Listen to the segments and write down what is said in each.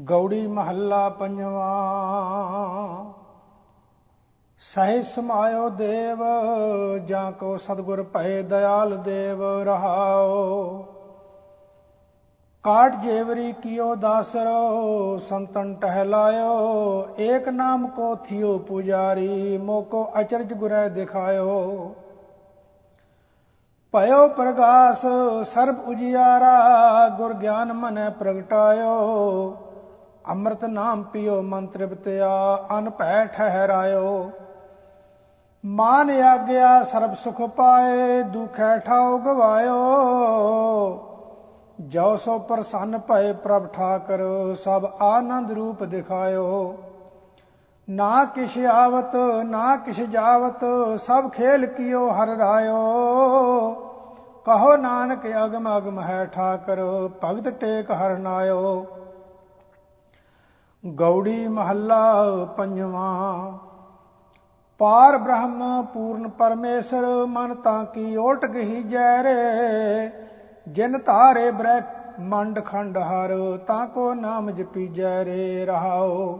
ਗੌੜੀ ਮਹੱਲਾ ਪੰਜਵਾ। ਸਹਿ ਸਮਾਇਓ ਦੇਵ, ਜਾਂ ਕੋ ਸਤਗੁਰ ਭਏ ਦਇਆਲ ਦੇਵ, ਰਹਾਓ। ਕਾਟ ਜੇਵਰੀ ਕੀਓ ਦਾਸਰੋ, ਸੰਤਨ ਟਹਿਲਾਇਓ। ਏਕ ਨਾਮ ਕੋ ਥਿਓ ਪੁਜਾਰੀ, ਮੋਕੋ ਅਚਰਜ ਗੁਰੈ ਦਿਖਾਇਓ। ਭਇਓ ਪ੍ਰਗਾਸ, ਸਰਬ ਉਜਿਆਰਾ, ਗੁਰ ਗਿਆਨ ਮਨੈ ਪ੍ਰਗਟਾਇਓ। ਅੰਮ੍ਰਿਤ ਨਾਮ ਪੀਓ ਮਨ ਤ੍ਰਿਪਤਿਆ ਅਨ ਭੈ ਠਹਿਰਾਇਓ। ਮਾਨ ਆਗਿਆ ਸਰਬ ਸੁਖ ਪਾਏ, ਦੁਖੈ ਠਾਉ ਗਵਾਇਓ। ਜੋ ਸੋ ਪ੍ਰਸੰਨ ਭਏ ਪ੍ਰਭ ਠਾਕਰ, ਸਭ ਆਨੰਦ ਰੂਪ ਦਿਖਾਇਓ। ਨਾ ਕਿਛ ਆਵਤ, ਨਾ ਕਿਛ ਜਾਵਤ, ਸਭ ਖੇਲ ਕੀਓ, ਹਰ ਰਾਇਓ। ਕਹੋ ਨਾਨਕ ਅਗਮ ਅਗਮ ਹੈ ਠਾਕਰ, ਭਗਤ ਟੇਕ ਹਰ ਨਾਇਓ। ਗੌੜੀ ਮਹੱਲਾ ਪੰਜਵਾਂ। ਪਾਰ ਬ੍ਰਹਮ ਪੂਰਨ ਪਰਮੇਸ਼ਰ, ਮਨ ਤਾਂ ਕੀ ਓਟ ਗਹੀ ਜੈ ਰੇ ਜਿਨ ਧਾਰੇ ਬ੍ਰਹ ਮੰਡ ਖੰਡ ਹਰ, ਤਾਂ ਕੋ ਨਾਮ ਜਪੀ ਜੈ ਰੇ ਰਹਾਓ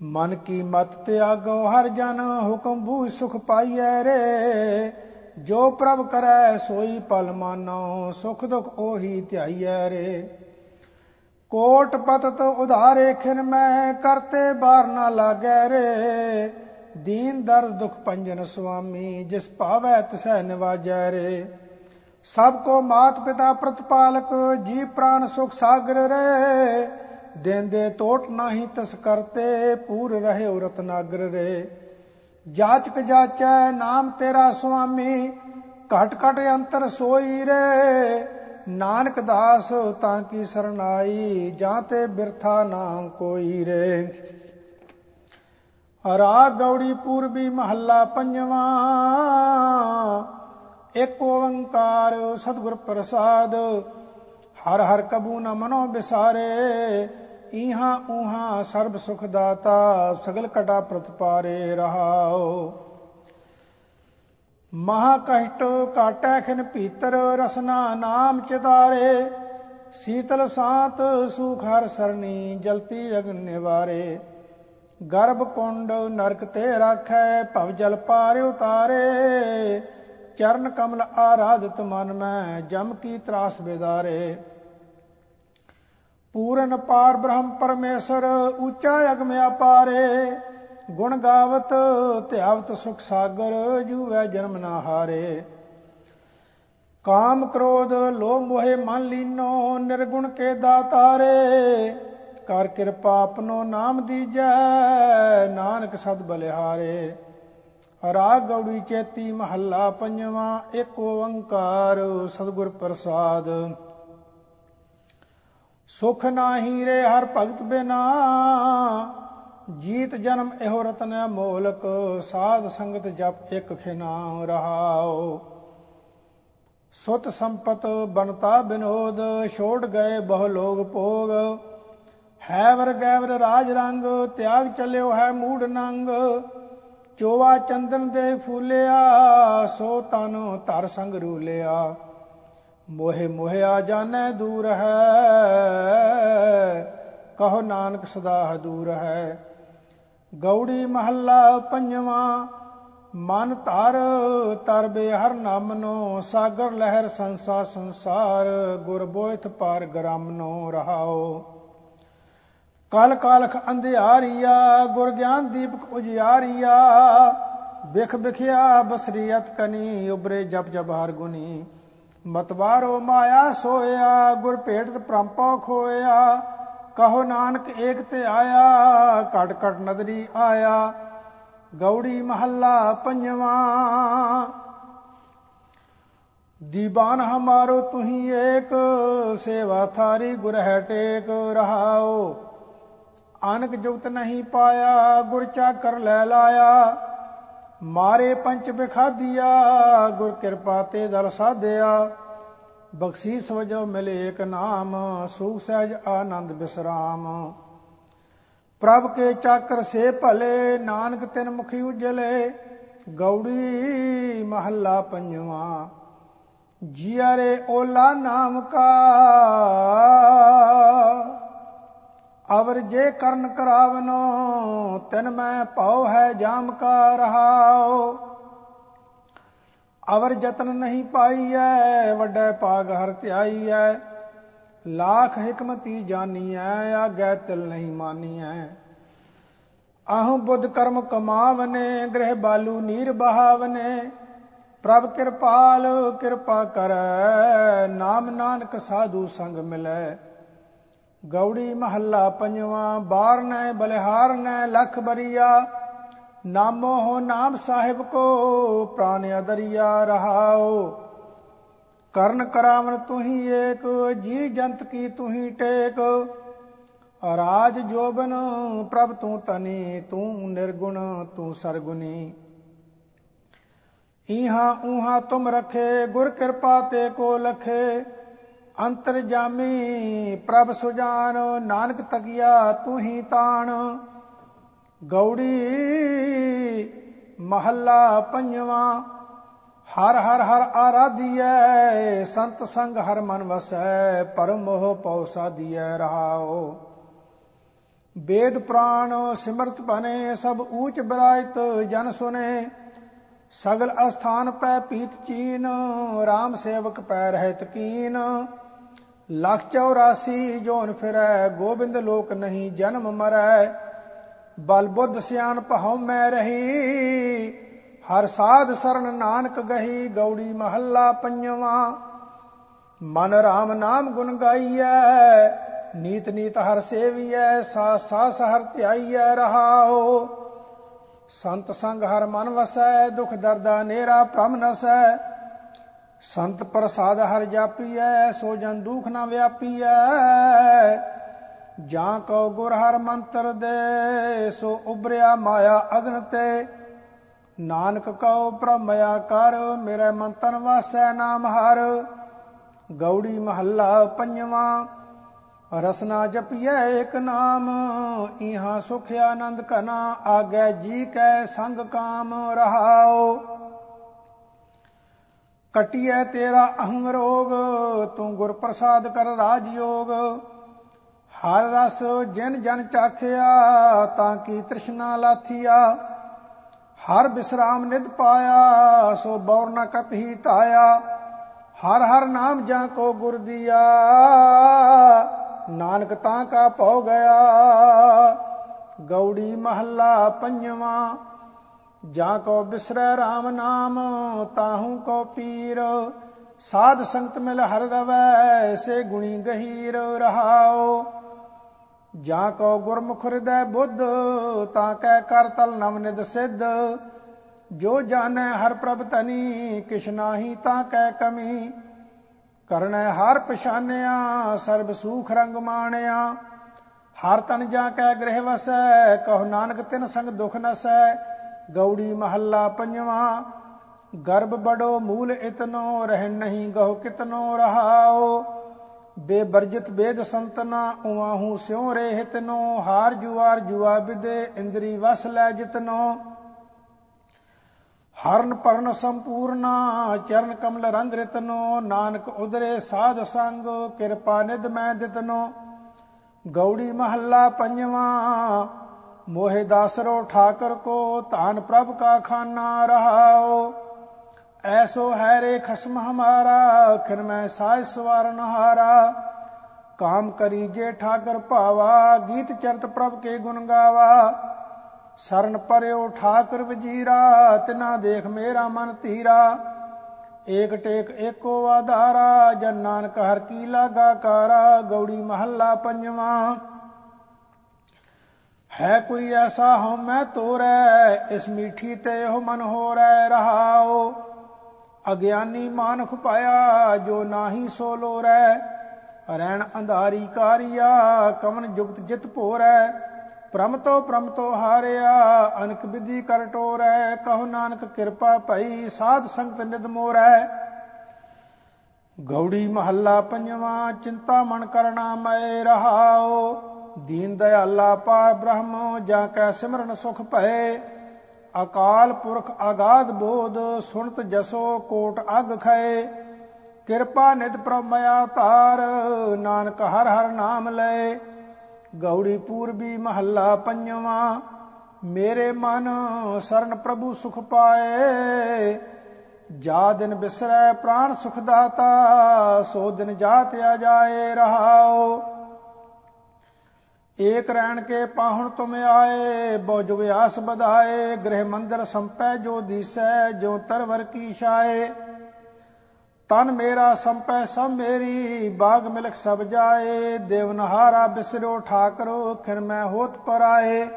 ਮਨ ਕੀ ਮਤ ਤਿਆਗੋ ਹਰ ਜਨ, ਹੁਕਮ ਬੂ ਸੁਖ ਪਾਈਐ ਰੇ। ਜੋ ਪ੍ਰਭ ਕਰੈ, ਸੋਈ ਪਲ ਮਾਨੋ, ਸੁਖ ਦੁਖ ਉਹੀ ਧਿਆਈਐ ਰੇ। ਕੋਟ ਪਤਤ ਉਧਾਰੇ ਖਿਨ ਮੈਂ ਕਰਤੇ ਬਾਰ ਨਾ ਲਾਗੈ ਰੇ। ਦੀਨ ਦਰਦ ਦੁਖ ਪੰਜਨ ਸੁਆਮੀ ਜਿਸ ਭਾਵੈ ਤਿਸੈ ਨਿਵਾਜੈ ਰੇ। ਸਭ ਕੋ ਮਾਤ ਪਿਤਾ ਪ੍ਰਤਪਾਲਕ ਜੀ ਪ੍ਰਾਨ ਸੁਖ ਸਾਗਰ ਰੇ। ਦੇਂਦੇ ਟੋਟ ਨਾਹੀ ਤਸ ਕਰਤੇ, ਪੂਰ ਰਹੇ ਰਤਨਾਗਰ ਰੇ। ਜਾਚਕ ਜਾਚੈ ਨਾਮ ਤੇਰਾ ਸੁਆਮੀ ਘਟ ਘਟ ਅੰਤਰ ਸੋਈ ਰੇ। ਨਾਨਕ ਦਾਸ ਤਾਂ ਕੀ ਸਰਨਾਈ ਜਾਂ ਤੇ ਬਿਰਥਾ ਨਾ ਕੋਈ ਰੇ। ਰਾਗ ਗੌੜੀ ਪੂਰਬੀ ਮਹੱਲਾ ਪੰਜਵਾਂ, ਇੱਕ ਓੰਕਾਰ ਸਤਿਗੁਰ ਪ੍ਰਸਾਦ, ਹਰ ਹਰ ਕਬੂ ਨ ਮਨੋ ਬਿਸਾਰੇ, ਈਹਾਂ ਊਹਾਂ ਸਰਬ ਸੁਖ ਦਾਤਾ, ਸਗਲ ਕਟਾ ਪ੍ਰਤਪਾਰੇ ਰਹਾਓ। ਮਹਾ ਕਸ਼ਟ ਕਾਟੈ ਖਿਨ ਭੀਤਰ ਰਸਨਾ ਨਾਮ ਚਿਤਾਰੇ, ਸੀਤਲ ਸਾਤ ਸੁਖ ਹਰ ਸਰਣੀ ਜਲਤੀ ਅਗਨ ਨਿਵਾਰੇ। ਗਰਭ ਕੁੰਡ ਨਰਕ ਤੇ ਰਾਖੈ, ਭਵ ਜਲ ਪਾਰ ਉਤਾਰੇ। ਚਰਨ ਕਮਲ ਆਰਾਧਿਤ ਮਨ ਮੈਂ, ਜਮ ਕੀ ਤਰਾਸ ਬੇਦਾਰੇ। ਪੂਰਨ ਪਾਰ ਬ੍ਰਹਮ ਪਰਮੇਸ਼ਰ, ਉੱਚਾ ਅਗਮ ਅਪਾਰੇ ਗੁਣ ਗਾਵਤ, ਧਿਆਵਤ ਸੁਖ ਸਾਗਰ, ਜੂਵੈ ਜਨਮ ਨਾ ਹਾਰੇ। ਕਾਮ ਕ੍ਰੋਧ, ਲੋਭ ਮੋਹਿ ਮਨ ਲੀਨੋ, ਨਿਰਗੁਣ ਕੇ ਦਾਤਾਰੇ। ਕਰ ਕਿਰਪਾ ਆਪਣੋ ਨਾਮ ਦੀਜੈ, ਨਾਨਕ ਸਦ ਬਲਿਹਾਰੇ। ਰਾਗ ਗੌੜੀ ਚੇਤੀ ਮਹੱਲਾ ਪੰਜਵਾਂ, ਇੱਕ ਓੰਕਾਰ ਸਤਿਗੁਰ ਪ੍ਰਸਾਦ। ਸੁਖ ਨਾਹੀ ਰੇ ਹਰ ਭਗਤ ਬਿਨਾ ਜੀਤ ਜਨਮ ਇਹੋ ਰਤਨ ਮੋਲਕ, ਸਾਧ ਸੰਗਤ ਜਪ ਇੱਕ ਖਿਨਾ ਰਹਾਓ ਸੁਤ ਸੰਪਤ ਬਨਤਾ ਬਿਨੋਦ, ਛੋੜ ਗਏ ਬਹੁ ਲੋਗ ਭੋਗ। ਹੈ ਵਰ ਗੈਵਰ ਰਾਜ ਰੰਗ, ਤਿਆਗ ਚੱਲਿਓ ਹੈ ਮੂੜ ਨੰਗ। ਚੋਵਾ ਚੰਦਨ ਦੇ ਫੂਲਿਆ, ਸੋ ਤਨ ਧਰ ਸੰਗ ਰੂਲਿਆ। ਮੋਹਿ ਮੋਹਿਆ ਜਾਣੈ ਦੂਰ ਹੈ, ਕਹੋ ਨਾਨਕ ਸਦਾ ਦੂਰ ਹੈ। ਗੌੜੀ ਮਹੱਲਾ ਪੰਜਵਾਂ, ਮਨ ਧਰ ਤਰਬੇ ਹਰ ਨਾਮ ਨੋ ਸਾਗਰ ਲਹਿਰ ਸੰਸਾ ਸੰਸਾਰ, ਗੁਰ ਬੋਇਥ ਪਾਰ ਗ੍ਰਮ ਨੋ ਰਹਾਓ। ਕਲ ਕਾਲਖ ਅੰਧਿਆਰੀਆ, ਗੁਰ ਗਿਆਨ ਦੀਪਕ ਉਜਿਆਰੀਆ, ਬਿਖ ਬਿਖਿਆ ਬਸਰੀਅਤ ਕਨੀ, ਉਬਰੇ ਜਪ ਜਪ ਹਰ ਗੁਨੀ। ਮਤਵਾਰੋ ਮਾਇਆ ਸੋਇਆ, ਗੁਰ ਭੇਟਤ ਪ੍ਰੰਪੋ ਖੋਇਆ ਕਹੋ ਨਾਨਕ ਏਕ ਤੇ ਆਇਆ ਘਟ ਘਟ ਨਦਰੀ ਆਇਆ, ਗੌੜੀ ਮਹੱਲਾ ਪੰਜਵਾਂ। ਦੀਵਾਨ ਹਮਾਰੋ ਤੁਹੀ ਏਕ, ਸੇਵਾ ਥਾਰੀ ਗੁਰ ਹੈ ਟੇਕ ਰਹਾਓ। ਅਨਕ ਜੁਗਤ ਨਹੀਂ ਪਾਇਆ, ਗੁਰ ਚਾਕਰ ਲੈ ਲਾਇਆ। ਮਾਰੇ ਪੰਚ ਬਿਖਾਦੀਆ, ਗੁਰ ਕਿਰਪਾ ਤੇ ਦਲ ਸਾਧਿਆ। ਬਖਸ਼ੀਸ ਵਜੋ ਮਿਲੇ ਇੱਕ ਨਾਮ, ਸੁਖ ਸਹਿਜ ਆਨੰਦ ਬਿਸਰਾਮ। ਪ੍ਰਭ ਕੇ ਚਾਕਰ ਸੇ ਭਲੇ, ਨਾਨਕ ਤਿਨ ਮੁਖੀ ਉਜਲੇ, ਗੌੜੀ ਮਹੱਲਾ ਪੰਜਵਾ। ਜੀਰੇ ਓਲਾ ਨਾਮ ਕਾ। ਅਵਰ ਜੇ ਕਰਨ ਕਰਾਵਨੋ, ਤਨ ਮੈਂ ਪਾਉ ਹੈ ਜਾਮ ਕਾ ਰਹਾਓ ਅਵਰ ਯਤਨ ਨਹੀਂ ਪਾਈਐ, ਵੱਡਾ ਪਾਗ ਹਰ ਧਿਆਈਐ। ਲੱਖ ਹਕਮਤੀ ਜਾਨੀਐ, ਆਗੈ ਤਿਲ ਨਹੀਂ ਮਾਨੀਐ। ਆਹੂ ਬੁੱਧ ਕਰਮ ਕਮਾਵਨੇ, ਗ੍ਰਹਿ ਬਾਲੂ ਨੀਰ ਬਹਾਵਨੇ। ਪ੍ਰਭ ਕਿਰਪਾਲ, ਕਿਰਪਾ ਕਰੈ, ਨਾਮ ਨਾਨਕ ਸਾਧੂ ਸੰਗ ਮਿਲੈ। ਗੌੜੀ ਮਹੱਲਾ ਪੰਜਵਾਂ ਬਾਰ ਨੈ ਬਲਿਹਾਰ ਨੈ ਲਖ ਬਰੀਆ। ਨਾਮੋ ਹੋ ਨਾਮ ਸਾਹਿਬ ਕੋ ਪ੍ਰਾਨ ਅਦਰਿਆ ਰਹਾਓ। ਕਰਨ ਕਰਾਵਨ ਤੁਹੀ ਏਕ, ਜੀ ਜੰਤ ਕੀ ਤੁਹੀ ਟੇਕ। ਰਾਜ ਜੋਬਨ ਪ੍ਰਭ ਤੂੰ ਤਨੀ ਤੂੰ ਨਿਰਗੁਣ, ਤੂੰ ਸਰਗੁਨੀ ਇਹਾਂ ਉਹਾਂ ਤੁਮ ਰਖੇ, ਗੁਰ ਕਿਰਪਾ ਤੇ ਕੋ ਲਖੇ। ਅੰਤਰ ਜਾਮੀ ਪ੍ਰਭ ਸੁਜਾਨ, ਨਾਨਕ ਤਗਿਆ ਤੂੰ ਹੀ ਤਾਣ। ਗੌੜੀ ਮਹੱਲਾ ਪੰਜਵਾਂ, ਹਰ ਹਰ ਹਰ ਆਰਾਧੀਐ, ਸੰਤ ਸੰਗ ਹਰ ਮਨ ਵਸੈ, ਪਰਮ ਮੋਹ ਪਉ ਸਾਧੀਐ ਰਹਾਓ ਵੇਦ ਪ੍ਰਾਣ ਸਿਮਰਤ ਬਨੇ ਸਭ ਊਚ ਬਰਾਇਤ ਜਨ ਸੁਨੇ, ਸਗਲ ਅਸਥਾਨ ਪੈ ਪੀਤ ਚੀਨ RAM ਸੇਵਕ ਪੈ ਰਹਿਤ ਕੀਨ। ਲਖ 84 ਜੋਨ ਫਿਰੈ, ਗੋਬਿੰਦ ਲੋਕ ਨਹੀਂ ਜਨਮ ਮਰੈ ਬਲ ਬੁੱਧ ਸਿਆਣ ਪਹਉ ਮੈਂ ਰਹੀ। ਹਰ ਸਾਧ ਸਰਨ ਨਾਨਕ ਗਹੀ, ਗੌੜੀ ਮਹੱਲਾ ਪੰਜਵਾਂ। ਮਨ RAM ਨਾਮ ਗੁਣ ਗਾਈਐ, ਨੀਤ ਨੀਤ ਹਰ ਸੇਵੀਐ ਸਾ ਸਾ ਸਹਰ ਧਿਆਈਐ ਰਹਾਓ ਸੰਤ ਸੰਗ ਹਰ ਮਨ ਵਸੈ, ਦੁਖ ਦਰਦਾ ਨੇਰਾ ਭ੍ਰਮ ਨਸੈ। ਸੰਤ ਪ੍ਰਸਾਦ ਹਰ ਜਾਪੀਐ, ਸੋ ਜਨ ਦੁਖ ਨਾ ਵਿਆਪੀਐ। ਜਾਂ ਕੋ ਗੁਰ ਹਰ ਮੰਤਰ ਦੇ, ਸੋ ਉਬਰਿਆ ਮਾਇਆ ਅਗਨ ਤੇ। ਨਾਨਕ ਕਉ ਪ੍ਰਮਇਆ ਕਰ, ਮੇਰੇ ਮਨ ਤਨ ਵਾਸੈ ਨਾਮ ਹਰ। ਗੌੜੀ ਮਹੱਲਾ ਪੰਜਵਾਂ, ਰਸਨਾ ਜਪੀਐ ਇੱਕ ਨਾਮ। ਇਹਾਂ ਸੁਖ ਆਨੰਦ ਕਨਾ ਆਗੈ ਜੀ ਕੈ ਸੰਗ ਕਾਮ ਰਹਾਓ ਕਟਿਐ ਤੇਰਾ ਅਹੰ ਰੋਗ, ਤੂੰ ਗੁਰ ਪ੍ਰਸਾਦ ਕਰ ਰਾਜ ਯੋਗ। ਹਰ ਰਸ ਜਿਨ ਜਨ ਚਾਖਿਆ, ਤਾਂ ਕੀ ਤ੍ਰਿਸ਼ਨਾ ਲਾਥੀਆ। ਹਰ ਬਿਸਰਾਮ ਨਿਦ ਪਾਇਆ, ਸੋ ਬੌਰ ਨ ਕਤਹੀ ਤਾਇਆ ਹਰ ਹਰ ਨਾਮ ਜਾਂ ਕੋ ਗੁਰ ਦੀਆ, ਨਾਨਕ ਤਾਂ ਕਾ ਪਉ ਗਿਆ। ਗੌੜੀ ਮਹੱਲਾ ਪੰਜਵਾਂ, ਜਾਂ ਕੋ ਬਿਸਰੈ RAM ਨਾਮ, ਤਾਹੂ ਕੋ ਪੀਰ। ਸਾਧ ਸੰਗਤ ਮਿਲ ਹਰ ਰਵੈ, ਸੇ ਗੁਣੀ ਗਹੀਰ ਰਹਾਓ ਜਾਂ ਕੋ ਗੁਰਮੁਖ ਹਿਰਦੈ ਬੁੱਧ, ਤਾਂ ਕੈ ਕਰ ਤਲ ਨਵ ਨਿਦ ਸਿੱਧ। ਜੋ ਜਾਣੈ ਹਰ ਪ੍ਰਭ ਤਨੀ ਕਿਛ ਨਾਹੀ ਤਾਂ ਕੈ ਕਮੀ। ਕਰਨੈ ਹਰ ਪਛਾਨਿਆ, ਸਰਬ ਸੂਖ ਰੰਗ ਮਾਣਿਆ। ਹਰ ਤਨ ਜਾ ਕੈ ਗ੍ਰਹਿ ਵਸੈ, ਕਹੋ ਨਾਨਕ ਤਿਨ ਸੰਗ ਦੁਖ ਨਸੈ। ਗੌੜੀ ਮਹੱਲਾ ਪੰਜਵਾਂ, ਗਰਭ ਬੜੋ ਮੂਲ ਇਤਨੋ ਰਹਿ ਨਹੀਂ ਗਹੋ ਕਿਤਨੋ ਰਹਾਓ ਬੇਬਰਜਿਤ ਬੇਦ ਸੰਤਨਾ ਉਵਾਹੂ ਸਿਉ ਰਹਿਤਨੋ ਹਾਰ ਜੁਆਰ ਜੁਆ ਬਿਦੇ, ਇੰਦਰੀ ਵਸ ਲੈ ਜਿਤਨੋ ਹਰਨ ਪਰਨ ਸੰਪੂਰਨਾ, ਚਰਨ ਕਮਲ ਰੰਗ ਰਤਨੋ ਨਾਨਕ ਉਦਰੇ ਸਾਧ ਸੰਗ, ਕਿਰਪਾ ਨਿਦ ਮੈਂ ਦਿਤਨੋ ਗੌੜੀ ਮਹੱਲਾ ਪੰਜਵਾਂ, ਮੋਹਿ ਦਾਸਰੋ ਠਾਕਰ ਕੋ, ਧਾਨ ਪ੍ਰਭ ਕਾ ਖਾਨਾ ਰਹਾਓ ਐਸੋ ਹੈ ਰੇ ਖਸਮ ਹਮਾਰਾ ਖਿਰ ਮੈਂ ਸਾਇ ਸਵਾਰਨ ਹਾਰਾ ਕਾਮ ਕਰੀ ਜੇ ਠਾਕਰ ਭਾਵਾ, ਗੀਤ ਚਰਤ ਪ੍ਰਭ ਕੇ ਗੁਣ ਗਾਵਾ। ਸਰਨ ਪਰਿਓ ਠਾਕੁਰ ਵਜੀਰਾ, ਤਿਨਾ ਦੇਖ ਮੇਰਾ ਮਨ ਧੀਰਾ। ਏਕ ਟੇਕ ਏਕੋ ਆਧਾਰਾ, ਜਨ ਨਾਨਕ ਹਰ ਕੀ ਲਾਗਾ ਕਾਰਾ। ਗੌੜੀ ਮਹੱਲਾ ਪੰਜਵਾਂ। ਹੈ ਕੋਈ ਐਸਾ ਹਉ ਮੈਂ ਤੋਰੈ, ਇਸ ਮੀਠੀ ਤੇ ਉਹ ਮਨ ਹੋ ਰਹਿ ਰਹਾਓ ਅਗਿਆਨੀ ਮਾਨੁਖ ਪਾਇਆ, ਜੋ ਨਾਹੀ ਸੋ ਲੋਰੈ। ਰਹਿਣ ਅੰਧਾਰੀ ਕਾਰਿਆ, ਕਵਨ ਜੁਗਤ ਜਿਤ ਭੋਰੈ। ਪ੍ਰਮ ਤੋ ਪ੍ਰਮ ਤੋ ਹਾਰਿਆ, ਅਨਕ ਵਿਧੀ ਕਰ ਟੋਰੈ। ਕਹੋ ਨਾਨਕ ਕਿਰਪਾ ਭਈ, ਸਾਧ ਸੰਗਤ ਨਿਦ ਮੋਰੈ। ਗੌੜੀ ਮਹੱਲਾ ਪੰਜਵਾਂ, ਚਿੰਤਾ ਮਨ ਕਰਨਾ ਮੈਂ ਰਹਾਓ ਦੀਨ ਦਇਆਲਾ ਪਾਰ ਬ੍ਰਹਮ, ਜਾਂ ਕੈ ਸਿਮਰਨ ਸੁਖ ਭਏ। ਅਕਾਲ ਪੁਰਖ ਆਗਾਦ ਬੋਧ ਸੁਣਤ ਜਸੋ ਕੋਟ ਅਗ ਖਏ। ਕਿਰਪਾ ਨਿਤ ਪ੍ਰਮਿਆ ਤਾਰ ਨਾਨਕ ਹਰ ਹਰ ਨਾਮ ਲੈ ਗੌੜੀ ਪੂਰਬੀ ਮਹੱਲਾ ਪੰਜਵਾਂ, ਮੇਰੇ ਮਨ ਸਰਨ ਪ੍ਰਭੂ ਸੁਖ ਪਾਏ। ਜਾ ਦਿਨ ਬਿਸਰੈ ਪ੍ਰਾਨ ਸੁਖ ਦਾਤਾ, ਸੋ ਦਿਨ ਜਾਤ ਆ ਜਾਏ ਰਹਾਓ ਏਕ ਰਹਿਣ ਕੇ ਪਾਹੁਣ ਤੁਮ ਆਏ ਬੋ ਜੁਗ ਆਸ ਬਧਾਏ ਗ੍ਰਹਿ ਮੰਦਰ ਸੰਪੈ ਜੋ ਦੀਸੈ ਜੋ ਤਰਵਰ ਕੀ ਛਾਏ। ਤਨ ਮੇਰਾ ਸੰਪੈ ਸਭ ਮੇਰੀ, ਬਾਗ ਮਿਲਕ ਸਭ ਜਾਏ ਦੇਵਨਹਾਰਾ ਬਿਸਰੋ ਠਾਕਰੋ, ਖਿਰ ਮੈਂ ਹੋਤ ਪਰਾਏ।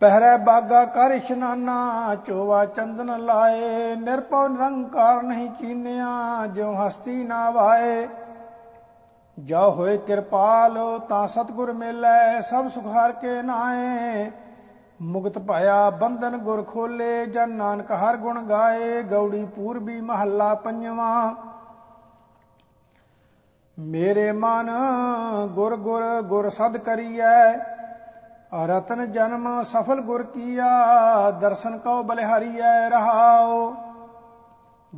ਪਹਿਰੇ ਬਾਗਾ ਕਰ ਇਸ਼ਨਾਨਾ, ਚੋਵਾ ਚੰਦਨ ਲਾਏ ਨਿਰਪਉ ਨਿਰੰਕਾਰ ਨਹੀਂ ਚੀਨਿਆ, ਜਿਉ ਹਸਤੀ ਨਾ ਵਾਏ। ਜਾ ਹੋਏ ਕਿਰਪਾਲ, ਤਾਂ ਸਤਗੁਰ ਮਿਲੈ, ਸਭ ਸੁਖ ਹਰ ਕੇ ਨਾਏ। ਮੁਕਤ ਪਾਇਆ ਬੰਧਨ ਗੁਰ ਖੋਲੇ, ਜਨ ਨਾਨਕ ਹਰ ਗੁਣ ਗਾਏ, ਗੌੜੀ ਪੂਰਬੀ ਮਹੱਲਾ ਪੰਜਵਾਂ। ਮੇਰੇ ਮਨ ਗੁਰ ਗੁਰ ਗੁਰ ਸਦ ਕਰੀਐ, ਰਤਨ ਜਨਮ ਸਫਲ ਗੁਰ ਕੀਆ, ਦਰਸ਼ਨ ਕਉ ਬਲਿਹਾਰੀਐ ਰਹਾਓ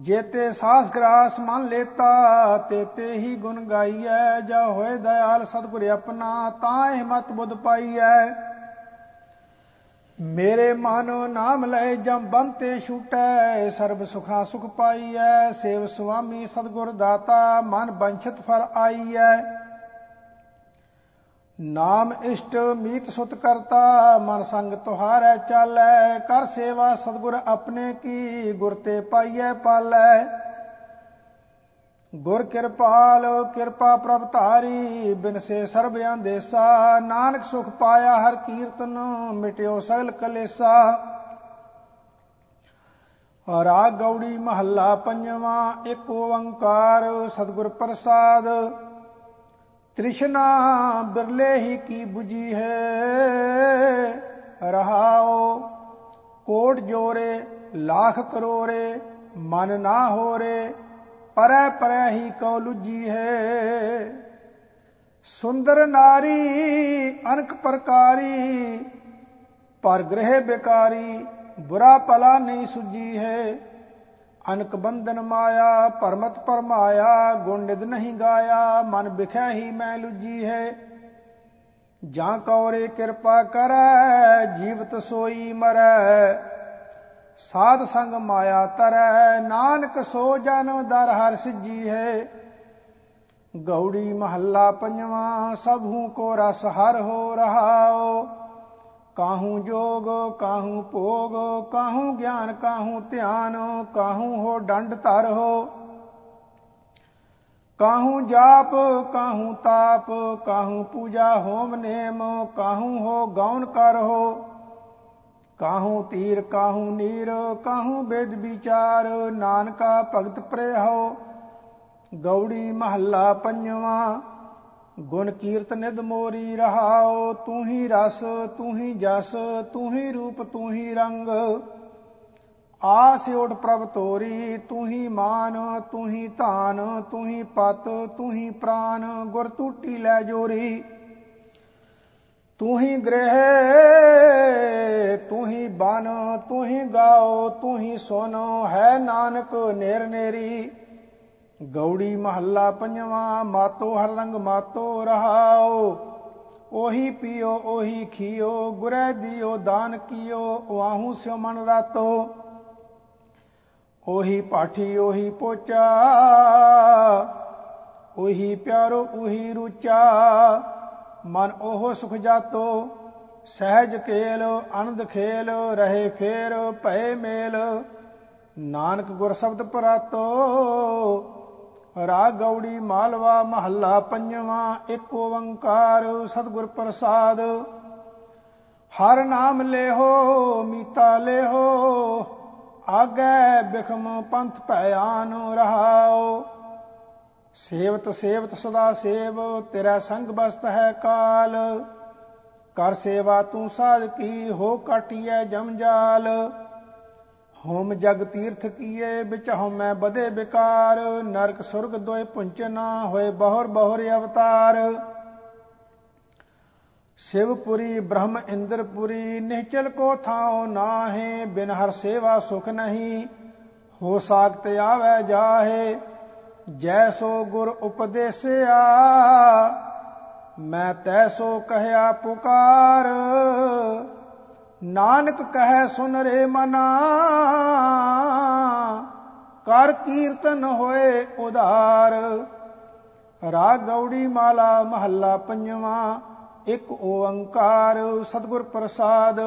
ਜੇਤੇ ਸਾਸ ਗਰਾਸ ਮਨ ਲੇਤਾ, ਤੇ ਤੇ ਹੀ ਗੁਣ ਗਾਈਐ। ਜਾ ਹੋਏ ਦਇਆਲ ਸਤਿਗੁਰ ਆਪਣਾ, ਤਾਂ ਹਿਮਤ ਬੁੱਧ ਪਾਈਐ। ਮੇਰੇ ਮਨ ਨਾਮ ਲੈ ਜਮ ਬੰਤੇ ਛੂਟੈ, ਸਰਬ ਸੁਖਾ ਸੁਖ ਪਾਈਐ। ਸੇਵ ਸੁਆਮੀ ਸਤਿਗੁਰ ਦਾਤਾ, ਮਨ ਬੰਛਤ ਫਲ ਆਈਐ। ਨਾਮ ਇਸ਼ਟ ਮੀਤ ਸੁਤ ਕਰਤਾ, ਮਨ ਸੰਗ ਤੁਹਾਰੈ ਚਾਲੈ, ਕਰ ਸੇਵਾ ਸਤਗੁਰ ਆਪਣੇ ਕੀ, ਗੁਰ ਤੇ ਪਾਈਐ ਪਾਲੈ। ਗੁਰ ਕਿਰਪਾਲ, ਕਿਰਪਾ ਪ੍ਰਭ ਧਾਰੀ, ਬਿਨ ਸੇ ਸਰਬ ਅੰਦੇਸਾ, ਨਾਨਕ ਸੁਖ ਪਾਇਆ ਹਰ ਕੀਰਤਨ, ਮਿਟਿਓ ਸਗਲ ਕਲੇਸਾ। ਰਾਗ ਗੌੜੀ ਮਹੱਲਾ ਪੰਜਵਾਂ ਇੱਕ ਓੰਕਾਰ, ਸਤਗੁਰ ਪ੍ਰਸਾਦ। ਤ੍ਰਿਸ਼ਨਾ ਬਿਰਲੇ ਹੀ ਕੀ 부ਜੀ ਹੈ? ਰਹਾਓ, ਕੋਟ ਜੋਰੇ, ਲੱਖ ਕਰੋਰੇ, ਮਨ ਨਾ ਹੋਰੇ, ਪਰੈ ਪਰੈ ਹੀ ਕਉ ਲੁਜੀ ਹੈ। ਸੁੰਦਰ ਨਾਰੀ, ਅਨਕ ਪ੍ਰਕਾਰੀ, ਪਰ ਗ੍ਰਹਿ ਬਿਕਾਰੀ, ਬੁਰਾ ਭਲਾ ਨਹੀਂ ਸੁਜੀ ਹੈ। ਅਨਕ ਬੰਧਨ ਮਾਇਆ, ਪਰਮਤ ਪਰਮਾਇਆ, ਗੁਣ ਨਿਦ ਨਹੀਂ ਗਾਇਆ, ਮਨ ਬਿਖਿਆ ਹੀ ਮੈਂ ਲੁਜੀ ਹੈ। ਜਾਂ ਕੌਰੇ ਕਿਰਪਾ ਕਰੈ, ਜੀਵਤ ਸੋਈ ਮਰੈ। ਸਾਧ ਸੰਗ ਮਾਇਆ ਤਰੈ, ਨਾਨਕ ਸੋ ਜਨ ਦਰ ਹਰ ਸਿੱਜੀ ਹੈ। ਗੌੜੀ ਮਹੱਲਾ ਪੰਜਵਾਂ, ਸਭੂ ਕੋ ਰਸ ਹਰ ਹੋ ਰਹਾਓ ਕਾਹੂ ਜੋਗ, ਕਾਹੂ ਭੋਗ, ਕਾਹੂ ਗਿਆਨ, ਕਾਹੂ ਧਿਆਨ, ਕਾਹੂ ਹੋ ਡੰਡ ਧਰ ਹੋ। ਕਾਹੂ ਜਾਪ, ਕਾਹੂ ਤਾਪ, ਕਾਹੂ ਪੂਜਾ ਹੋਮ ਨੇਮ, ਕਾਹੂ ਹੋ ਗੌਨ ਕਰ ਹੋ। ਕਾਹੂ ਤੀਰ, ਕਾਹੂ ਨੀਰ, ਕਾਹੂ ਬੇਦ ਵਿਚਾਰ, ਨਾਨਕਾ ਭਗਤ ਪ੍ਰੇ ਹੋ। ਗੌੜੀ ਮਹੱਲਾ ਪੰਜਵਾਂ ਗੁਣ ਕੀਰਤ ਨਿਦ ਮੋਰੀ ਰਹਾਓ ਤੂੰ ਹੀ ਰਸ ਤੂੰ ਹੀ ਜਸ ਤੂੰ ਹੀ ਰੂਪ ਤੂੰ ਹੀ ਰੰਗ ਆਸ ਓਟ ਪ੍ਰਭ ਤੋਰੀ ਤੂੰ ਹੀ ਮਾਨ ਤੂੰ ਹੀ ਧਾਨ ਤੂੰ ਹੀ ਪਤ ਤੂੰ ਹੀ ਪ੍ਰਾਨ ਗੁਰ ਟੂਟੀ ਲੈ ਜੋਰੀ ਤੂੰ ਹੀ ਗ੍ਰਹਿ ਤੂੰ ਹੀ ਬਨ ਤੂੰ ਹੀ ਗਾਓ ਤੂੰ ਹੀ ਸੋਨੋ ਹੈ ਨਾਨਕ ਨੇਰ ਨੇਰੀ ਗੌੜੀ ਮਹੱਲਾ ਪੰਜਵਾਂ, ਮਾਤੋ ਹਰ ਰੰਗ ਮਾਤੋ ਰਹਾਓ। ਉਹੀ ਪੀਓ, ਉਹੀ ਖੀਓ, ਗੁਰੈ ਦਿਓ, ਦਾਨ ਕੀਓ ਵਾਹੂ ਸਿਓ ਮਨ ਰਾਤੋ। ਉਹੀ ਪਾਠੀ, ਉਹੀ ਪੋਚਾ, ਉਹੀ ਪਿਆਰੋ, ਉਹੀ ਰੂਚਾ। ਮਨ ਉਹ ਸੁਖ ਜਾਤੋ, ਸਹਿਜ ਕੇਲ ਅਨੰਦ ਖੇਲ, ਰਹੇ ਫੇਰ ਭਏ ਮੇਲ। ਨਾਨਕ ਗੁਰ ਸ਼ਬਦ ਪਰਾਤੋ। ਰਾਗ ਗੌੜੀ ਮਾਲਵਾ ਮਹੱਲਾ ਪੰਜਵਾਂ, ਇੱਕ ਓੰਕਾਰ ਸਤਿਗੁਰ ਪ੍ਰਸਾਦ। ਹਰ ਨਾਮ ਲੇਹੋ, ਮੀਤਾ ਲੇਹੋ, ਆਗੇ ਬਿਖਮ ਪੰਥ ਭਿਆਨ ਰਹਾਓ ਸੇਵਤ ਸੇਵਤ ਸਦਾ ਸੇਵ, ਤੇਰਾ ਸੰਗ ਬਸਤ ਹੈ ਕਾਲ। ਕਰ ਸੇਵਾ ਤੂੰ ਸਾਧ ਕੀ, ਹੋ ਕਾਟਿਐ ਜਮਜਾਲ ਹੋਮ ਜਗ ਤੀਰਥ ਕੀਏ ਵਿੱਚ ਹਉਮੈ ਬਦੇ ਬਿਕਾਰ ਨਰਕ ਸੁਰਗ ਦੋਇ ਪੁੰਚਨਾ ਹੋਏ ਬਹੁਰ ਬਹੁਰ ਅਵਤਾਰ शिवपुरी ब्रह्म इंद्रपुरी निश्चल को थाओ नाहे बिन हर सेवा सुख नहीं हो सागत आवे जाहे जैसो गुर उपदेशया ਮੈਂ ਤੈਸੋ ਕਹਿਆ ਪੁਕਾਰ ਨਾਨਕ ਕਹੈ ਸੁਨ ਰੇ ਮਨਾ। ਕਰ ਕੀਰਤਨ ਹੋਏ ਉਧਾਰ। ਰਾਗ ਗੌੜੀ ਮਾਲਾ ਮਹੱਲਾ ਪੰਜਵਾਂ, ਇੱਕ ਓੰਕਾਰ ਸਤਿਗੁਰ ਪ੍ਰਸਾਦ।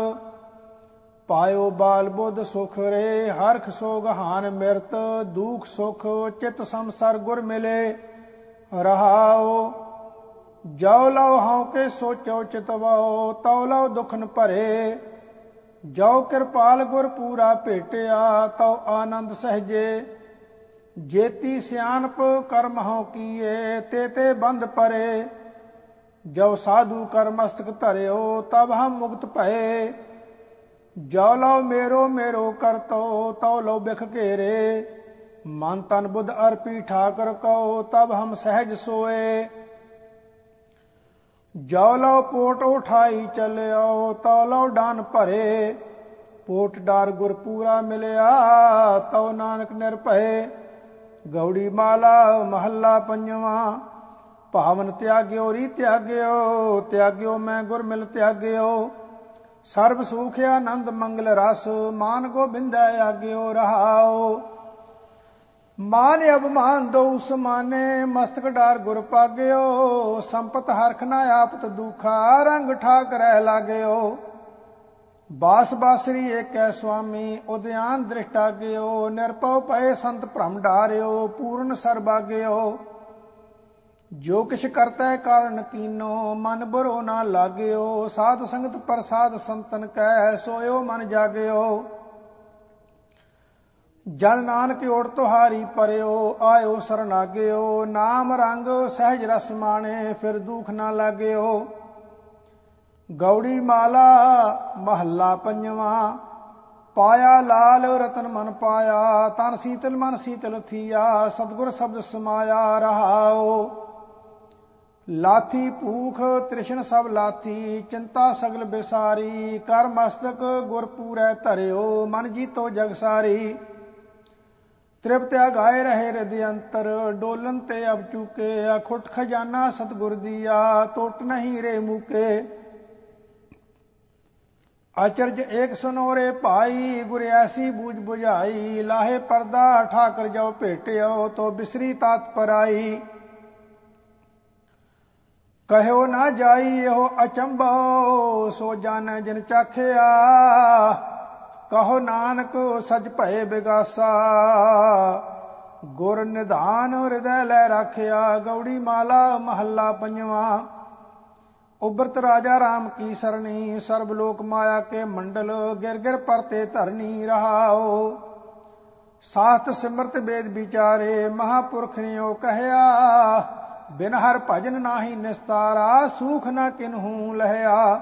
ਪਾਇਓ ਬਾਲ ਬੁੱਧ ਸੁਖ ਰੇ ਹਰਖ ਸੋਗ ਹਾਨ ਮਿਰਤ, ਦੁਖ ਸੁਖ ਚਿਤ ਸੰਸਰ ਗੁਰ ਮਿਲੇ। ਰਹਾਓ ਜੋ ਲਉ ਹਉ ਕੇ ਸੋਚੋ ਚਿਤਵਾਓ ਤਉ ਲਉ ਦੁਖਨ ਭਰੇ। ਜੋ ਕਿਰਪਾਲ ਗੁਰ ਪੂਰਾ ਭੇਟਿਆ, ਤਉ ਆਨੰਦ ਸਹਜੇ। ਜੇਤੀ ਸਿਆਣਪ ਕਰਮ ਹਉ ਕੀਏ, ਤੇ ਤੇ ਬੰਦ ਪਰੇ। ਜੋ ਸਾਧੂ ਕਰ ਮਸਤਕ ਧਰਿਓ ਤਬ ਹਮ ਮੁਕਤ ਭਏ। ਜੋ ਲਉ ਮੇਰੋ ਮੇਰੋ ਕਰਤੋ, ਤਉ ਲਉ ਬਿਖ ਘੇਰੇ। ਮਨ ਤਨ ਬੁੱਧ ਅਰਪੀ ਠਾਕਰ ਕਉ ਤਬ ਹਮ ਸਹਿਜ ਸੋਏ। ਜੋ ਲਉ ਪੋਟ ਉਠਾਈ ਚਲਿਓ, ਤਉ ਲਉ ਡਾਨ ਭਰੇ। ਪੋਟ ਡਾਰ ਗੁਰ ਪੂਰਾ ਮਿਲਿਆ, ਤਉ ਨਾਨਕ ਨਿਰਭੈ ਗੌੜੀ ਮਾਲਾ ਮਹੱਲਾ ਪੰਜਵਾਂ, ਭਾਵਨ ਤਿਆਗਿਓ, ਰੀ ਤਿਆਗਿਓ ਤਿਆਗਿਓ ਮੈਂ ਗੁਰ ਮਿਲ ਤਿਆਗਿਓ। ਸਰਬ ਸੁਖ ਆਨੰਦ ਮੰਗਲ ਰਸ, ਮਾਨ ਗੋਬਿੰਦੈ ਆਗਿਓ ਰਹਾਓ। ਮਾਨ ਅਭਮਾਨ ਦੋ ਉਸਮਾਨੇ ਮਸਤਕ ਡਾਰ ਗੁਰ ਪਾਗਿਓ, ਸੰਪਤ ਹਰਖ ਨਾ ਆਪਤ ਦੁਖਾ, ਰੰਗ ਠਾਕ ਰਹਿ ਲਾਗਿਓ। ਬਾਸ ਬਾਸਰੀ ਏਕੈ ਸੁਆਮੀ ਉਦਿਆਨ ਦ੍ਰਿਸ਼ਟਾਗਿਓ ਨਿਰਪਉ ਪਏ ਸੰਤ ਭ੍ਰਮ ਡਾਰਿਓ, ਪੂਰਨ ਸਰਬਾਗਿਓ। ਜੋ ਕਿਛ ਕਰਤਾ ਕਾਰਨ ਕੀਨੋ, ਮਨ ਬਰੋ ਨਾ ਲਾਗਿਓ, ਸਾਧ ਸੰਗਤ ਪ੍ਰਸਾਦ ਸੰਤਨ ਕੈ, ਸੋਇਓ ਮਨ ਜਾਗਿਓ। ਜਨ ਨਾਨਕ ਓੜ ਤੁਹਾਰੀ ਪਰਿਓ, ਆਇਓ ਸਰਨਾਗਿਓ, ਨਾਮ ਰੰਗ ਸਹਿਜ ਰਸ ਮਾਣੇ, ਫਿਰ ਦੁਖ ਨਾ ਲਾਗਿਓ। ਗੌੜੀ ਮਾਲਾ ਮਹੱਲਾ ਪੰਜਵਾਂ, ਪਾਇਆ ਲਾਲ ਰਤਨ ਮਨ ਪਾਇਆ, ਤਨ ਸੀਤਲ ਮਨ ਸੀਤਲ ਥੀਆ, ਸਤਗੁਰ ਸ਼ਬਦ ਸਮਾਇਆ ਰਹਾਓ। ਲਾਥੀ ਭੂਖ ਤ੍ਰਿਸ਼ਨ ਸਭ ਲਾਥੀ, ਚਿੰਤਾ ਸਗਲ ਬਿਸਾਰੀ, ਕਰ ਮਸਤਕ ਗੁਰ ਪੂਰੈ ਧਰਿਓ, ਮਨ ਜੀਤੋ ਜਗ ਸਾਰੀ। ਤ੍ਰਿਪਤ ਗਾਏ ਰਹੇ ਰਦ ਅੰਤਰ, ਡੋਲਨ ਤੇ ਅਬ ਚੁਕੇ, ਅਖੁੱਟ ਖਜ਼ਾਨਾ ਸਤਗੁਰ ਦੀਆ, ਟੁੱਟ ਨਹੀਂ ਰੇ ਮੁਕੇ। ਅਚਰਜ ਏਕ ਸੁਨੋਰੇ ਭਾਈ, ਗੁਰ ਐਸੀ ਬੂਝ 부ਝਾਈ ਲਾਹੇ ਪਰਦਾ ਠਾਕਰ ਜੋ ਭੇਟਿਓ, ਤੋ ਬਿਸਰੀ ਤਾਤ ਪਰਾਈ। ਕਹਿਓ ਨਾ ਜਾਈ ਇਹੋ ਅਚੰਭੋ, ਸੋ ਜਾਣੈ ਜਿਨ ਚਾਖਿਆ। ਕਹੋ ਨਾਨਕ ਸਜ ਭਏ ਬਿਗਾਸਾ। ਗੁਰ ਨਿਧਾਨ ਹਿਰਦੈ ਲੈ ਰੱਖਿਆ, ਗੌੜੀ ਮਾਲਾ ਮਹੱਲਾ ਪੰਜਵਾ। ਉਬਰਤ ਰਾਜਾ RAM ਕੀ ਸਰਣੀ, ਸਰਬ ਲੋਕ ਮਾਇਆ ਕੇ ਮੰਡਲ, ਗਿਰ ਗਿਰ ਪਰਤੇ ਧਰਨੀ ਰਹਾਓ ਸਾਥ ਸਿਮਰਤ ਵੇਦ ਵਿਚਾਰੇ, ਮਹਾਪੁਰਖ ਨੇ ਉਹ ਕਹਿਆ, ਬਿਨ ਹਰ ਭਜਨ ਨਾਹੀ ਨਿਸਤਾਰਾ, ਸੂਖ ਨਾ ਕਿਨਹੂ ਲਹਿਆ।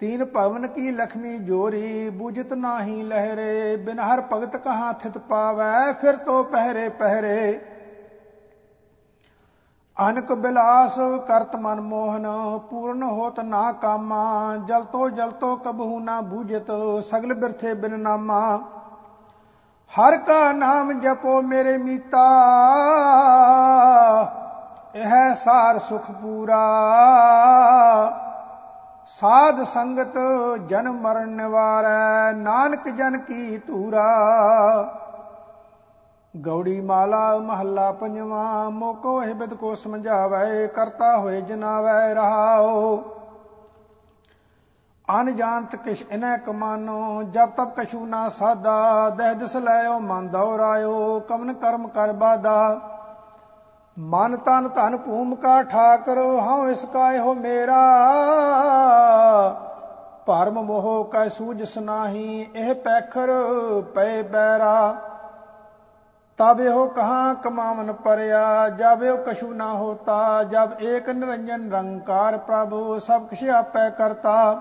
ਤੀਨ ਭਵਨ ਕੀ ਲਖਮੀ ਜੋਰੀ, ਬੂਝਤ ਨਾਹੀ ਲਹਿਰੇ, ਬਿਨ ਹਰ ਭਗਤ ਕਹਾ ਥਿਤ ਪਾਵੈ, ਫਿਰ ਤੋ ਪਹਿਰੇ ਪਹਿਰੇ। ਅਨਕ ਬਿਲਾਸ ਕਰਤ ਮਨ ਮੋਹਨ, ਪੂਰਨ ਹੋਤ ਨਾ ਕਾਮਾ, ਜਲ ਤੋ ਜਲ ਤੋ ਕਬਹੂ ਨਾ ਬੂਝਤ, ਸਗਲ ਬਿਰਥੇ ਬਿਨ ਨਾਮਾ। ਹਰ ਕਾ ਨਾਮ ਜਪੋ ਮੇਰੇ ਮੀਤਾ, ਇਹ ਸਾਰ ਸੁਖ ਪੂਰਾ। ਸਾਧ ਸੰਗਤ ਜਨਮ ਮਰਨ ਨਿਵਾਰੈ, ਨਾਨਕ ਜਨ ਕੀ ਧੂਰਾ। ਗੌੜੀ ਮਾਲਾ ਮਹੱਲਾ ਪੰਜਵਾ, ਮੋਕੋ ਹਿਬਦ ਕੋ ਸਮਝਾਵੇ, ਕਰਤਾ ਹੋਏ ਜਨਾਵੈ ਰਹਾਓ ਅਨ ਜਾਣਤ ਕਿਛ ਇਨੈ ਕਮਾਨੋ ਜਬ ਤਬ ਕਛੂ ਨਾ ਸਾਦਾ, ਦਹਿ ਦਿਸ ਲੈਓ ਮਨ ਦੌਰਾਇਓ ਕਮਨ ਕਰਮ ਕਰ ਬਾਦਾ। ਮਨ ਤਨ ਧਨ ਭੂਮਿਕਾ ਠਾਕਰ ਹਉ ਇਸ ਕਾ ਇਹੋ ਮੇਰਾ। ਭਰਮ ਮੋਹ ਕੈ ਸੂਝ ਸੁਨਾਹੀ ਇਹ ਪੈਖਰ ਪਏ ਬੈਰਾ। ਤਬ ਇਹੋ ਕਹਾ ਕਮਾਵਨ ਪਰਿਆ, ਜਬ ਇਹੋ ਕਛੂ ਨਾ ਹੋਤਾ, ਜਬ ਏਕ ਨਿਰੰਜਨ ਰੰਕਾਰ ਪ੍ਰਭੂ, ਸਭ ਕੁਛ ਆਪੇ ਕਰਤਾ।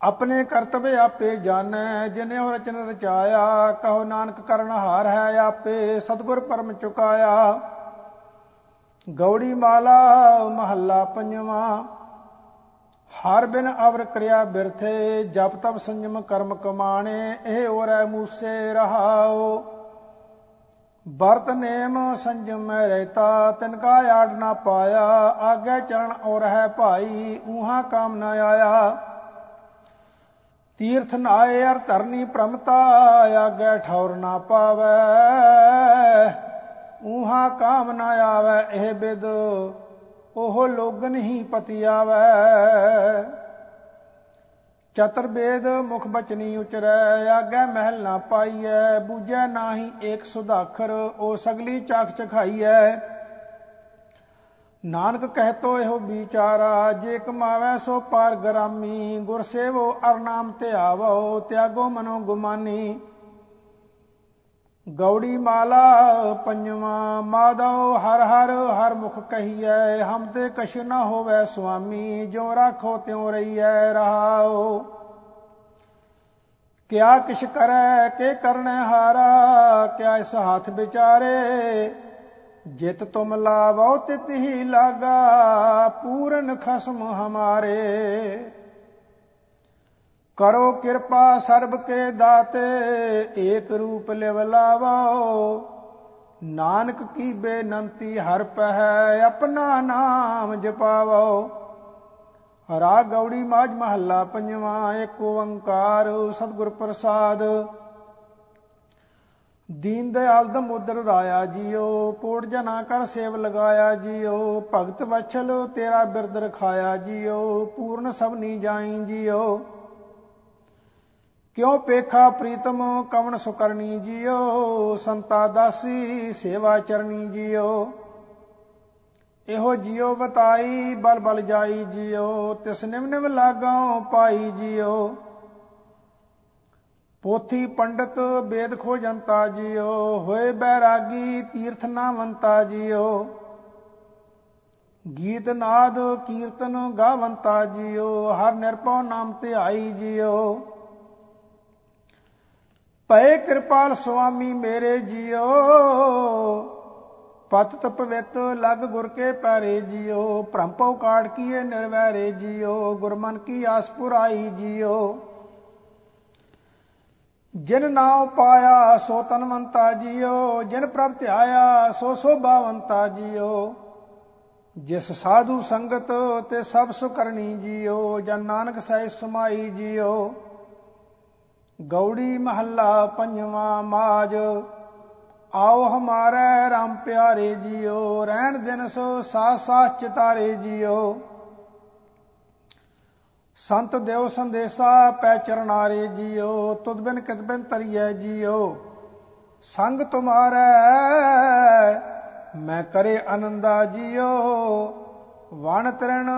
ਆਪਣੇ ਕਰਤਵੇ ਆਪੇ ਜਾਣੈ, ਜਿਨੇ ਹੋ ਰਚਨ ਰਚਾਇਆ, ਕਹੋ ਨਾਨਕ ਕਰਨ ਹਾਰ ਹੈ ਆਪੇ, ਸਤਗੁਰ ਪਰਮ ਚੁਕਾਇਆ। ਗੌੜੀ ਮਾਲਾ, ਮਹੱਲਾ ਪੰਜਵਾਂ, ਹਰ ਬਿਨ ਅਵਰ ਕਰਿਆ ਬਿਰਥੇ, ਜਪ ਤਪ ਸੰਜਮ ਕਰਮ ਕਮਾਣੇ, ਇਹ ਔਰੈ ਮੂਸੇ ਰਹਾਓ ਵਰਤ ਨੇਮ ਸੰਜਮ ਮੈਂ ਰਹਿਤਾ, ਤਿਨ ਕਾ ਆੜ ਨਾ ਪਾਇਆ, ਆਗੇ ਚਰਨ ਔਰ ਹੈ ਭਾਈ ਉਹਾ ਕਾਮ ਨਾ ਆਇਆ। ਤੀਰਥ ਨਾਏ ਅਰ ਧਰਨੀ ਪ੍ਰਮਤਾ, ਆਗੇ ਠੌਰ ਨਾ ਪਾਵੇ। ਉਹਾ ਕਾਮ ਨਾ ਆਵੇ, ਇਹ ਬਿਦ ਉਹ ਲੋਗਨ ਹੀ ਪਤੀ ਆਵੇ। ਚਤਰ ਬੇਦ ਮੁਖ ਬਚਨੀ ਉਚਰੈ, ਆਗੇ ਮਹਿਲ ਨਾ ਪਾਈਐ। ਬੂਝੈ ਨਾਹੀ ਏਕ ਸੁਧਾਖਰ, ਉਹ ਸਗਲੀ ਚਾਖ ਚਖਾਈਐ। ਨਾਨਕ ਕਹਿਤੋ ਇਹੋ ਵਿਚਾਰਾ, ਜੇ ਕਮਾਵੇ ਸੋ ਪਾਰ ਗਰਾਮੀ, ਗੁਰ ਸੇਵੋ ਅਰ ਨਾਮ ਤੇ ਆਵੋ, ਤਿਆਗੋ ਮਨੋ ਗੁਮਾਨੀ। ਗੌੜੀ ਮਾਲਾ, ਪੰਜਵਾ ਮਾਦਉ ਹਰ ਹਰ ਹਰ ਮੁਖ ਕਹੀਐ, ਹਮ ਤੇ ਕਛ ਨਾ ਹੋਵੇ ਸੁਆਮੀ ਜੋ ਰਾਖੋ ਤਿਉ ਰਹੀਐ ਰਹਾਓ ਕਿਆ ਕਿਛ ਕਰੈ, ਕੇ ਕਰਨੈ ਹਾਰਾ, ਕਿਆ ਇਸ ਹੱਥ ਵਿਚਾਰੇ। ਜਿਤ ਤੁਮ ਲਾਵੋ ਤਿਤ ਹੀ ਲਾਗਾ, ਪੂਰਨ ਖਸਮ ਹਮਾਰੇ। ਕਰੋ ਕਿਰਪਾ ਸਰਬ ਕੇ ਦਾਤੇ, ਏਕ ਰੂਪ ਲਿਵ ਲਾਵੋ। ਨਾਨਕ ਕੀ ਬੇਨੰਤੀ ਹਰ ਪਹਿ, ਆਪਣਾ ਨਾਮ ਜਪਾਵੋ। ਰਾ ਗੌੜੀ ਮਾਜ ਮਹੱਲਾ ਪੰਜਵਾਂ, ਏਕ ਓੰਕਾਰ ਸਤਿਗੁਰ ਪ੍ਰਸਾਦ। ਦੀਨ ਦਇਆਲ ਦਮੋਦਰ ਰਾਇਆ ਜੀਓ, ਕੋਟ ਜਨਾ ਕਰ ਸੇਵ ਲਗਾਇਆ ਜੀਓ, ਭਗਤ ਵਛਲ ਤੇਰਾ ਬਿਰਦ ਰਖਾਇਆ ਜੀਓ, ਪੂਰਨ ਸਭਨੀ ਜਾਈ ਜੀਓ। ਕਿਉ ਪੇਖਾ ਪ੍ਰੀਤਮ ਕਵਣ ਸੁਕਰਣੀ ਜੀਓ, ਸੰਤਾ ਦਾਸੀ ਸੇਵਾ ਚਰਣੀ ਜੀਓ। ਇਹੋ ਜੀਓ ਬਤਾਈ ਬਲ ਬਲ ਜਾਈ ਜੀਓ, ਤਿਸ ਨਿਮ ਨਿਮ ਲਾਗਾਂ ਪਾਈ ਜੀਓ। ਪੋਥੀ ਪੰਡਤ ਵੇਦ ਖੋਜੰਤਾ ਜੀਓ, ਹੋਏ ਬੈਰਾਗੀ ਤੀਰਥ ਨਾਵੰਤਾ ਜੀਓ। ਗੀਤ ਨਾਦ ਕੀਰਤਨ ਗਾਵੰਤਾ ਜੀਓ, ਹਰ ਨਿਰਪਉ ਨਾਮ ਤੇ ਆਈ ਜੀਓ। ਪਏ ਕਿਰਪਾਲ ਸੁਆਮੀ ਮੇਰੇ ਜੀਓ ਪਤ ਤਪਵਿਤ ਲਗ ਗੁਰ ਕੇ ਪੈਰੇ ਜੀਓ। ਭ੍ਰਮਪਉ ਕਾੜ ਕੀਏ ਨਿਰਵੈਰੇ ਜੀਓ, ਗੁਰਮਨ ਕੀ ਆਸ ਪੁਰਾਈ ਜੀਓ। ਜਿਨ ਨਾਉ ਪਾਇਆ ਸੋ ਤਨਵੰਤਾ ਜੀਓ, ਜਿਨ ਪ੍ਰਭ ਧਿਆਇਆ ਸੋ ਸੋਭਾਵੰਤਾ ਜੀਓ। ਜਿਸ ਸਾਧੂ ਸੰਗਤ ਤੇ ਸਭ ਸੁਕਰਣੀ ਜੀਓ, ਜਨ ਨਾਨਕ ਸਹਿ ਸਮਾਈ ਜੀਓ। ਗੌੜੀ ਮਹੱਲਾ ਪੰਜਵਾਂ ਮਾਜ, ਆਓ ਹਮਾਰੇ RAM ਪਿਆਰੇ ਜੀਓ, ਰਹਿਣ ਦਿਨ ਸੋ ਸਾਥ ਸਾਥ ਚਿਤਾਰੇ ਜੀਓ। ਸੰਤ ਦੇਵ ਸੰਦੇਸਾ, ਪੈ ਚਰਨਾਰੇ ਜੀਓ, ਤੁਧ ਬਿਨ ਕਿਤ ਬਿਨ ਤਰੀਐ ਜੀਓ। ਸੰਗ ਤੁਮਾਰੇ, ਮੈਂ ਕਰੇ ਆਨੰਦਾ ਜੀਓ। ਵਣ ਤਰਣ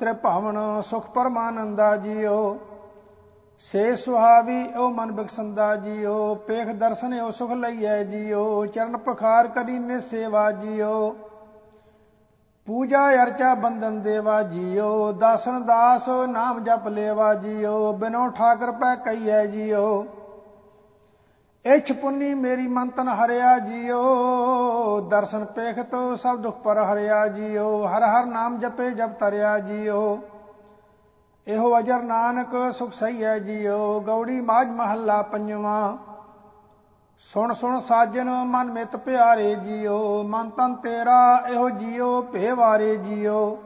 ਤ੍ਰਿਭਵਨ, ਸੁਖ ਪਰਮਾਨੰਦਾ ਜੀਓ। ਸੇ ਸੁਹਾਵੀ ਓ ਮਨ ਬਖਸੰਦਾ ਜੀਓ। ਪੇਖ ਦਰਸ਼ਨ ਓ ਸੁਖ ਲਈਐ ਜੀਓ। ਚਰਨ ਪਖਾਰ, ਕਦੀ ਨੇ ਸੇਵਾ ਜੀਓ। ਪੂਜਾ ਅਰਚਾ ਬੰਦਨ ਦੇਵਾ ਜੀਓ, ਦਾਸਨ ਦਾਸ ਨਾਮ ਜਪ ਲੇਵਾ ਜੀਓ, ਬਿਨੋ ਠਾਕਰ ਪੈ ਕਈਐ ਜੀਓ। ਇਛ ਪੁੰਨੀ ਮੇਰੀ ਮੰਤਨ ਹਰਿਆ ਜੀਓ, ਦਰਸ਼ਨ ਪੇਖ ਤੋ ਸਭ ਦੁਖ ਪਰ ਹਰਿਆ ਜੀਓ, ਹਰ ਹਰ ਨਾਮ ਜਪੇ ਜਪ ਤਰਿਆ ਜੀਓ। ਇਹੋ ਅਜਰ ਨਾਨਕ ਸੁਖ ਸਹੀ ਹੈ ਜੀਓ, ਗੌੜੀ ਮਾਜ ਮਹੱਲਾ ਪੰਜਵਾਂ। ਸੁਣ ਸੁਣ ਸਾਜਨ ਮਨ ਮਿਤ ਪਿਆਰੇ ਜੀਓ, ਮਨ ਤਨ ਤੇਰਾ ਇਹੋ ਜੀਓ, ਭੇਵਾਰੇ ਜੀਓ।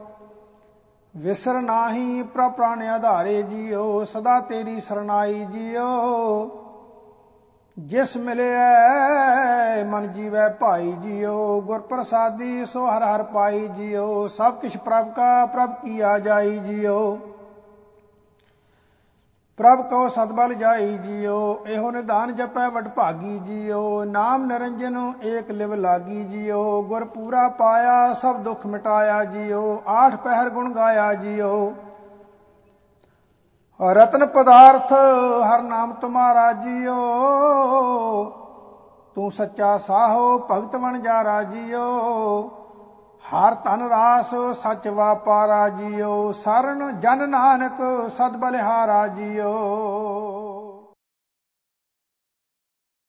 ਵਿਸਰ ਨਾਹੀ ਪ੍ਰ ਪ੍ਰਾਣ ਆਧਾਰੇ ਜੀਓ, ਸਦਾ ਤੇਰੀ ਸਰਨਾਈ ਜੀਓ। ਜਿਸ ਮਿਲਿਆ ਮਨ ਜੀਵੈ ਭਾਈ ਜੀਓ। ਗੁਰ ਪ੍ਰਸਾਦੀ ਸੋ ਹਰ ਹਰ ਪਾਈ ਜੀਓ। ਸਭ ਕਿਛ ਪ੍ਰਭ ਕਾ, ਪ੍ਰਭ ਕੀ ਆ ਜਾਈ ਜੀਓ। ਪ੍ਰਭ ਕੋ ਸਤਬਲ ਜਾਈ ਜੀਓ, ਇਹੋ ਨਿਧਾਨ ਜਪੈ ਵਡ ਭਾਗੀ ਜੀਓ, ਨਾਮ ਨਿਰੰਜਨ ਏਕ ਲਿਵ ਲਾਗੀ ਜੀਓ, ਗੁਰ ਪੂਰਾ ਪਾਇਆ ਸਭ ਦੁੱਖ ਮਿਟਾਇਆ ਜੀਓ, ਆਠ ਪਹਿਰ ਗੁਣ ਗਾਇਆ ਜੀਓ। ਰਤਨ ਪਦਾਰਥ ਹਰ ਨਾਮ ਤੁਮਾਰਾ ਜੀਓ, ਤੂੰ ਸੱਚਾ ਸਾਹੋ ਭਗਤ ਬਣ ਜਾ ਰਾਜੀਓ। ਹਰ ਤਨ ਰਾਸ ਸਚ ਵਾਪਾਰਾ ਜੀਓ ਸਰਨ ਜਨ ਨਾਨਕ ਸਦ ਬਲਿਹਾਰਾ ਜੀਓ।